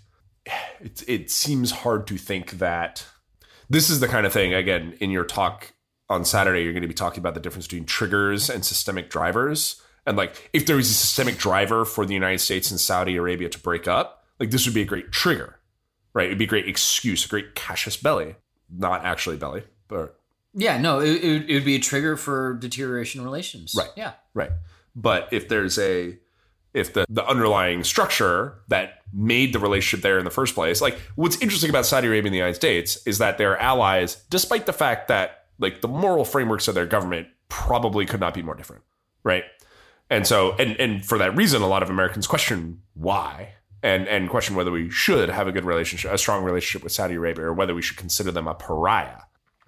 it it seems hard to think that this is the kind of thing again in your talk on Saturday you're going to be talking about the difference between triggers and systemic drivers. And like if there was a systemic driver for the United States and Saudi Arabia to break up like this would be a great trigger right? It'd be a great excuse a great casus belli, not actually belli but
Yeah, no, it, it, it would be a trigger for deterioration relations.
Right.
Yeah.
Right. But if there's a if the the underlying structure that made the relationship there in the first place, like what's interesting about Saudi Arabia and the United States is that they're allies, despite the fact that like the moral frameworks of their government probably could not be more different. Right. And so and and for that reason, a lot of Americans question why. And, and question whether we should have a good relationship, a strong relationship with Saudi Arabia, or whether we should consider them a pariah.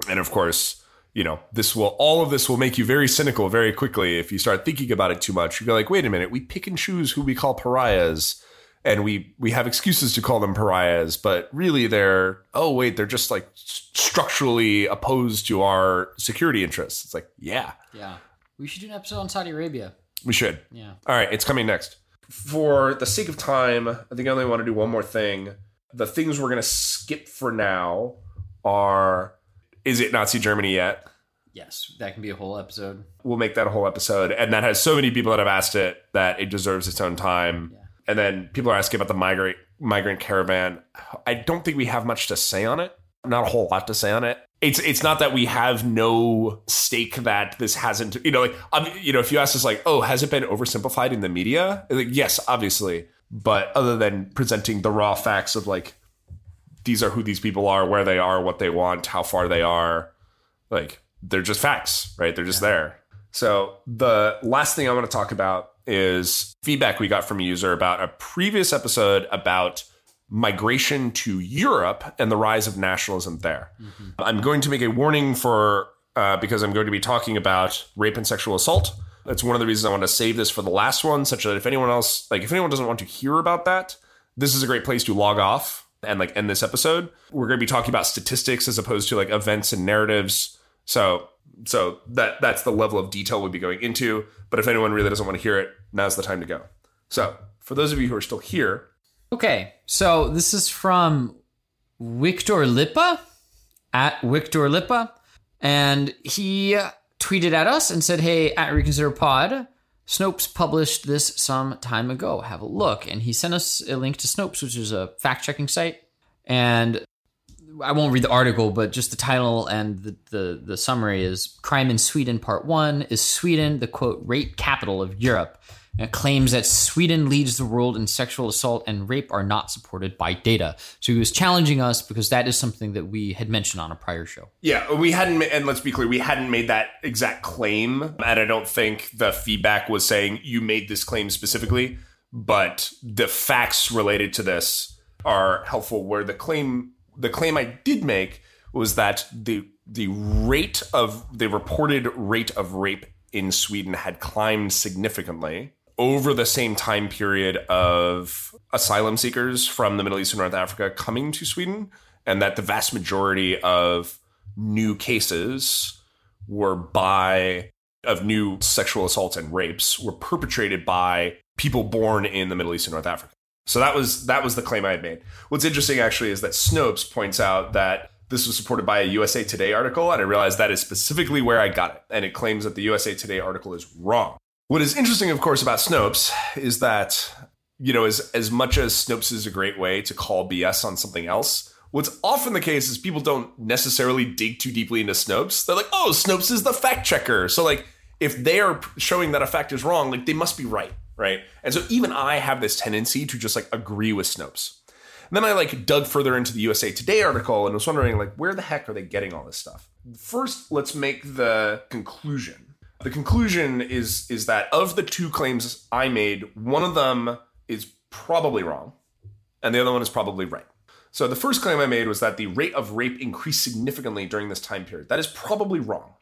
And of course, you know, this will all of this will make you very cynical very quickly if you start thinking about it too much. You go like, wait a minute, we pick and choose who we call pariahs, and we we have excuses to call them pariahs, but really they're oh wait, they're just like structurally opposed to our security interests. It's like, yeah,
Yeah. We should do an episode on Saudi Arabia.
we should.
Yeah.
All right, it's coming next. For the sake of time, I think I only want to do one more thing. The things we're going to skip for now are is it Nazi Germany yet?
Yes, that can be a whole episode.
We'll make that a whole episode. And that has so many people that have asked it that it deserves its own time. And then people are asking about the migrant migrant caravan. I don't think we have much to say on it. Not a whole lot to say on it. It's it's not that we have no stake that this hasn't. You know, like um, you know, if you ask us like, oh, has it been oversimplified in the media? Like, yes, obviously. But other than presenting the raw facts of like these are who these people are, where they are, what they want, how far they are, like they're just facts, right? They're just there. So the last thing I want to talk about is feedback we got from a user about a previous episode about migration to Europe and the rise of nationalism there. I'm going to make a warning for uh, because I'm going to be talking about rape and sexual assault. That's one of the reasons I want to save this for the last one, such that if anyone else, like if anyone doesn't want to hear about that, this is a great place to log off and like end this episode. We're going to be talking about statistics as opposed to like events and narratives. So so that that's the level of detail we'll be going into. But if anyone really doesn't want to hear it, now's the time to go. So for those of you who are still here,
Okay, so this is from Victor Lipa at Victor Lipa, and he tweeted at us and said, "Hey, at Reconsider Pod, Snopes published this some time ago. Have a look." And he sent us a link to Snopes, which is a fact-checking site, and I won't read the article, but just the title and the, the, the summary is Crime in Sweden Part 1 is Sweden the quote rape capital of Europe. It claims that Sweden leads the world in sexual assault and rape are not supported by data. So he was challenging us because that is something that we had mentioned on a prior show.
yeah, we hadn't, and let's be clear, we hadn't made that exact claim, and I don't think the feedback was saying you made this claim specifically, but the facts related to this are helpful. Where the claim, the claim I did make was that the the rate of the reported rate of rape in Sweden had climbed significantly over the same time period of asylum seekers from the Middle East and North Africa coming to Sweden, and that the vast majority of new cases were by of new sexual assaults and rapes were perpetrated by people born in the Middle East and North Africa. So that was that was the claim I had made. What's interesting actually is that Snopes points out that this was supported by a USA Today article, and I realized that is specifically where I got it. And it claims that the USA Today article is wrong. What is interesting, of course, about Snopes is that, you know, as, as much as Snopes is a great way to call BS on something else, what's often the case is people don't necessarily dig too deeply into Snopes. They're like, oh, Snopes is the fact checker. So, like, if they are showing that a fact is wrong, like, they must be right right? And so even I have this tendency to just like agree with Snopes. And then I like dug further into the USA Today article and was wondering like where the heck are they getting all this stuff? First, let's make the conclusion. The conclusion is is that of the two claims I made, one of them is probably wrong and the other one is probably right. So the first claim I made was that the rate of rape increased significantly during this time period. That is probably wrong.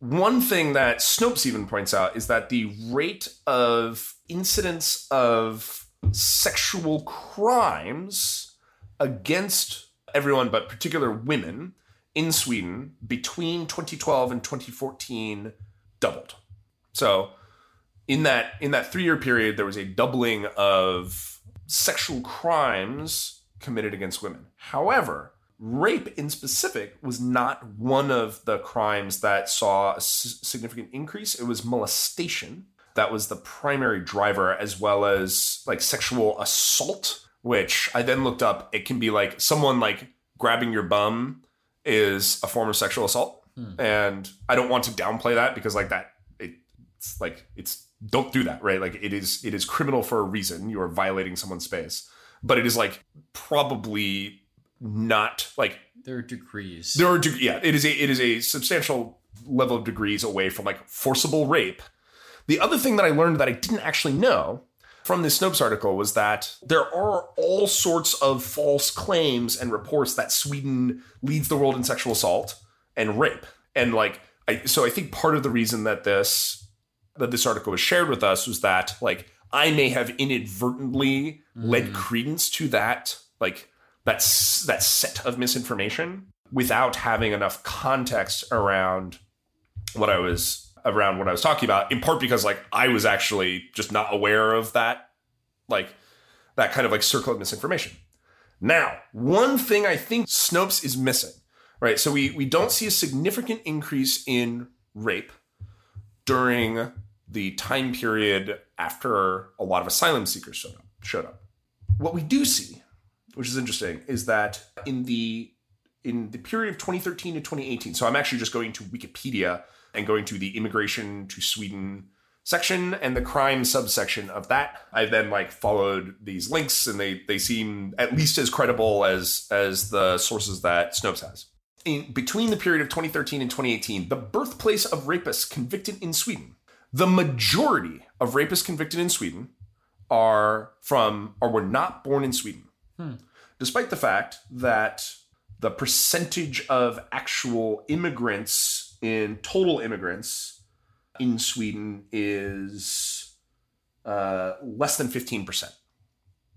One thing that Snopes even points out is that the rate of incidents of sexual crimes against everyone but particular women in Sweden between 2012 and 2014 doubled. So in that in that 3-year period there was a doubling of sexual crimes committed against women. However, rape in specific was not one of the crimes that saw a significant increase. It was molestation that was the primary driver, as well as like sexual assault, which I then looked up. It can be like someone like grabbing your bum is a form of sexual assault. Hmm. And I don't want to downplay that because like that it's like it's don't do that, right? Like it is it is criminal for a reason. You are violating someone's space. But it is like probably not like
there are degrees.
There are de- yeah, it is a it is a substantial level of degrees away from like forcible rape the other thing that I learned that I didn't actually know from this Snopes article was that there are all sorts of false claims and reports that Sweden leads the world in sexual assault and rape. And like, I, so I think part of the reason that this that this article was shared with us was that like I may have inadvertently mm. led credence to that like that that set of misinformation without having enough context around what I was around what I was talking about, in part because like I was actually just not aware of that, like that kind of like circle of misinformation. Now, one thing I think Snopes is missing, right? So we we don't see a significant increase in rape during the time period after a lot of asylum seekers showed up. Showed up. What we do see, which is interesting, is that in the in the period of 2013 to 2018. So I'm actually just going to Wikipedia and going to the immigration to Sweden section and the crime subsection of that. I then like followed these links and they they seem at least as credible as as the sources that Snopes has. In between the period of 2013 and 2018, the birthplace of rapists convicted in Sweden. The majority of rapists convicted in Sweden are from or were not born in Sweden. Hmm. Despite the fact that the percentage of actual immigrants in total immigrants in Sweden is uh, less than 15%.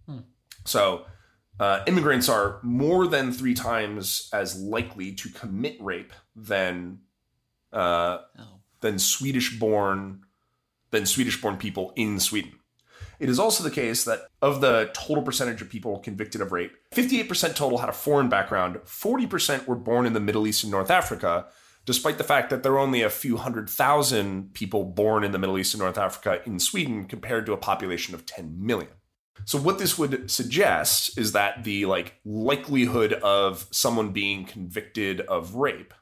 Hmm. So uh, immigrants are more than three times as likely to commit rape than uh, oh. than Swedish born than Swedish born people in Sweden. It is also the case that of the total percentage of people convicted of rape, 58% total had a foreign background, 40% were born in the Middle East and North Africa, despite the fact that there are only a few hundred thousand people born in the Middle East and North Africa in Sweden compared to a population of 10 million. So what this would suggest is that the like likelihood of someone being convicted of rape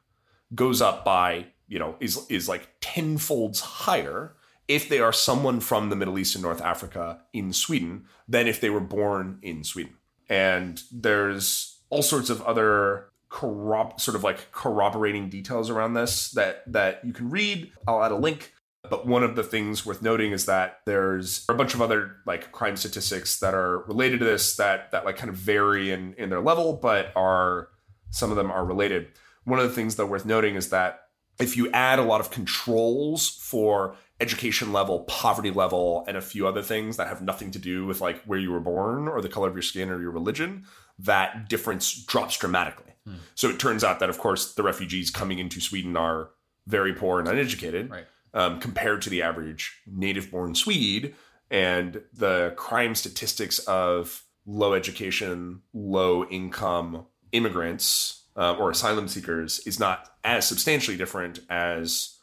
goes up by, you know, is is like tenfolds higher if they are someone from the Middle East and North Africa in Sweden than if they were born in Sweden. And there's all sorts of other corrob- sort of like corroborating details around this that that you can read. I'll add a link. But one of the things worth noting is that there's a bunch of other like crime statistics that are related to this that that like kind of vary in in their level, but are some of them are related. One of the things that worth noting is that if you add a lot of controls for education level, poverty level, and a few other things that have nothing to do with like where you were born or the color of your skin or your religion, that difference drops dramatically. Hmm. So it turns out that, of course, the refugees coming into Sweden are very poor and uneducated
right.
Um, compared to the average native born Swede. And the crime statistics of low education, low income immigrants uh, or asylum seekers is not as substantially different as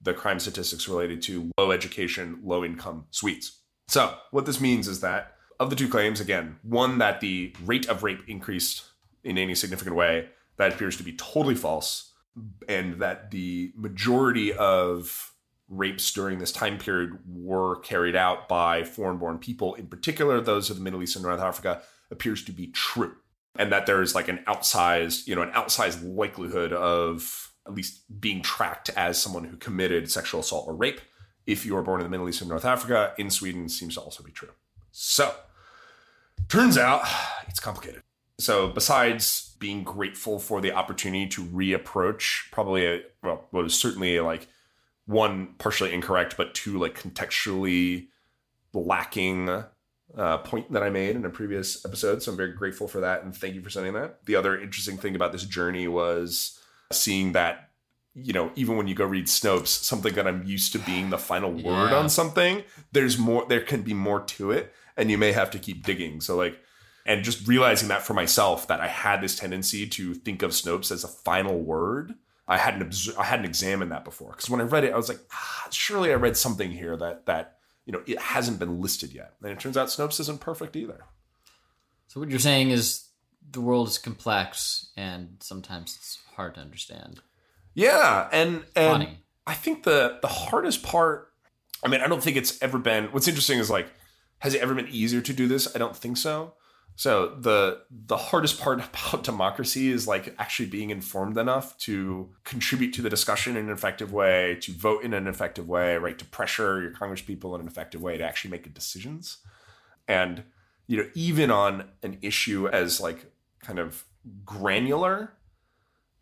the crime statistics related to low education, low income Swedes. So, what this means is that of the two claims, again, one that the rate of rape increased in any significant way, that appears to be totally false, and that the majority of rapes during this time period were carried out by foreign born people, in particular those of the Middle East and North Africa, appears to be true. And that there's like an outsized, you know, an outsized likelihood of at least being tracked as someone who committed sexual assault or rape if you were born in the Middle East and North Africa. In Sweden seems to also be true. So, turns out it's complicated. So, besides being grateful for the opportunity to reapproach probably a, well, what is certainly like one partially incorrect, but two like contextually lacking uh, point that I made in a previous episode. So I'm very grateful for that, and thank you for sending that. The other interesting thing about this journey was seeing that you know even when you go read Snopes, something that I'm used to being the final word
Yeah.
on something, there's more. There can be more to it, and you may have to keep digging. So like. And just realizing that for myself, that I had this tendency to think of Snopes as a final word, I hadn't obs- I hadn't examined that before because when I read it, I was like, ah, surely I read something here that that you know it hasn't been listed yet, and it turns out Snopes isn't perfect either.
So what you're saying is the world is complex and sometimes it's hard to understand.
Yeah, and and
Funny.
I think the the hardest part. I mean, I don't think it's ever been. What's interesting is like, has it ever been easier to do this? I don't think so. So the the hardest part [laughs] about democracy is like actually being informed enough to contribute to the discussion in an effective way, to vote in an effective way, right? To pressure your congresspeople in an effective way to actually make decisions. And you know, even on an issue as like kind of granular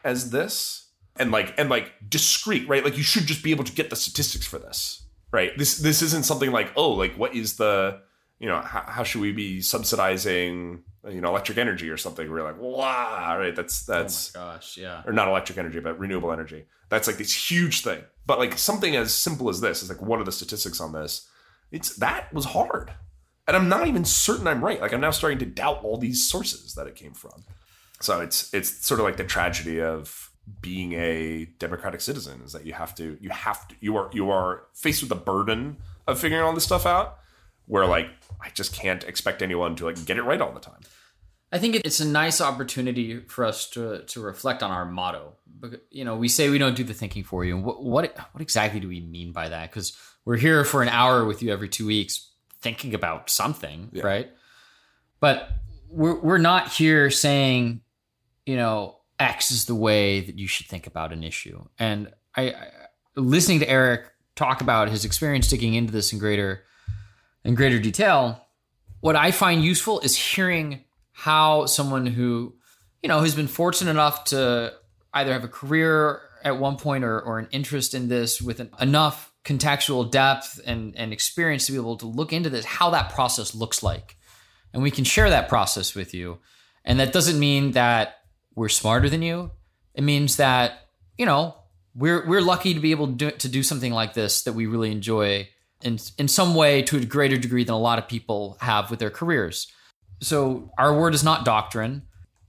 as this, and like and like discrete, right? Like you should just be able to get the statistics for this, right? This this isn't something like oh, like what is the you know how, how should we be subsidizing you know electric energy or something? We're like wow, right? That's that's
oh my gosh, yeah.
or not electric energy, but renewable energy. That's like this huge thing. But like something as simple as this is like, what are the statistics on this? It's that was hard. And I'm not even certain I'm right. Like I'm now starting to doubt all these sources that it came from. So it's it's sort of like the tragedy of being a democratic citizen is that you have to you have to you are you are faced with the burden of figuring all this stuff out where like I just can't expect anyone to like get it right all the time.
I think it's a nice opportunity for us to to reflect on our motto. You know, we say we don't do the thinking for you. What what, what exactly do we mean by that? Because we're here for an hour with you every two weeks, thinking about something, right? But we're we're not here saying, you know, X is the way that you should think about an issue. And I, I listening to Eric talk about his experience digging into this in greater in greater detail, what I find useful is hearing how someone who, you know, has been fortunate enough to either have a career at one point or, or an interest in this with an, enough contextual depth and, and experience to be able to look into this, how that process looks like. And we can share that process with you. And that doesn't mean that we're smarter than you. It means that, you know, we're, we're lucky to be able to do, to do something like this that we really enjoy in, in some way to a greater degree than a lot of people have with their careers so our word is not doctrine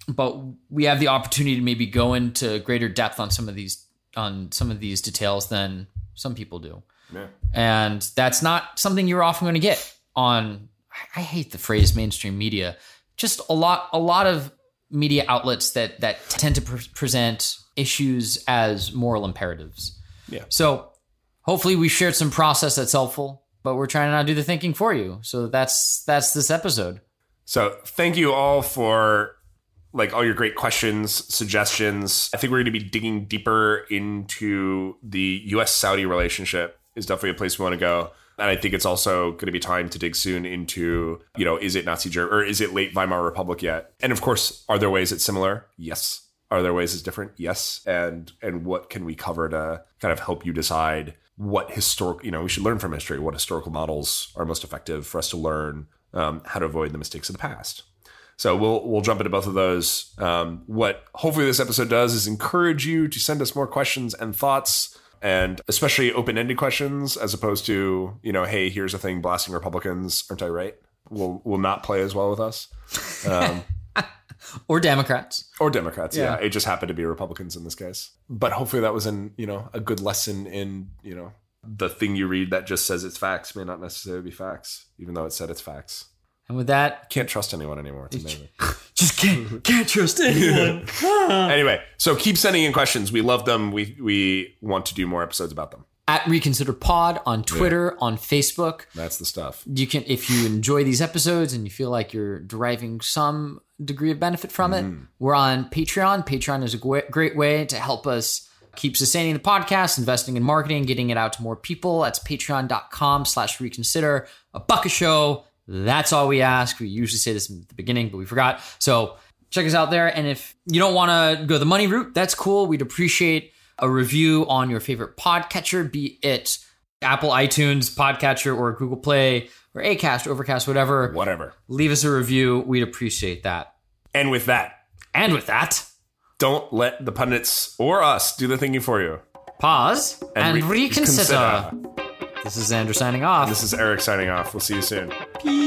but we have the opportunity to maybe go into greater depth on some of these on some of these details than some people do
Yeah.
and that's not something you're often going to get on i hate the phrase mainstream media just a lot a lot of media outlets that that tend to pre- present issues as moral imperatives
Yeah.
so hopefully we shared some process that's helpful but we're trying to not do the thinking for you so that's that's this episode
So thank you all for like all your great questions, suggestions. I think we're going to be digging deeper into the US Saudi relationship is definitely a place we want to go. And I think it's also going to be time to dig soon into, you know, is it Nazi Germany or is it late Weimar Republic yet? And of course, are there ways it's similar? Yes. Are there ways it's different? Yes. And and what can we cover to kind of help you decide what historic, you know, we should learn from history, what historical models are most effective for us to learn um, how to avoid the mistakes of the past. So we'll we'll jump into both of those. Um, what hopefully this episode does is encourage you to send us more questions and thoughts, and especially open ended questions, as opposed to you know, hey, here's a thing blasting Republicans, aren't I right? will will not play as well with us. Um, [laughs]
Or Democrats.
or Democrats. Yeah.
Yeah.
it just happened to be Republicans in this case. But hopefully, that was in you know a good lesson in you know the thing you read that just says it's facts may not necessarily be facts, even though it said it's facts.
And with that,
Can't trust anyone anymore. It's amazing. [laughs]
just can't can't trust anyone. [laughs]
anyway, so keep sending in questions. We love them. We we want to do more episodes about them.
At Reconsider Pod on Twitter, on Facebook.
That's the stuff.
You can, if you enjoy these episodes and you feel like you're deriving some degree of benefit from it, mm-hmm. we're on Patreon. Patreon is a great way to help us keep sustaining the podcast, investing in marketing, getting it out to more people. That's patreon.com slash reconsider. A buck a show. That's all we ask. We usually say this at the beginning, but we forgot. So check us out there. And if you don't want to go the money route, that's cool. We'd appreciate a review on your favorite podcatcher, be it Apple iTunes podcatcher or Google Play or Acast, Overcast, whatever.
Whatever.
Leave us a review. We'd appreciate that.
And with that,
And with that,
don't let the pundits or us do the thinking for you.
pause and,
And re-
reconsider. This is Andrew signing off.
This is Eric signing off. We'll see you soon.
Peace.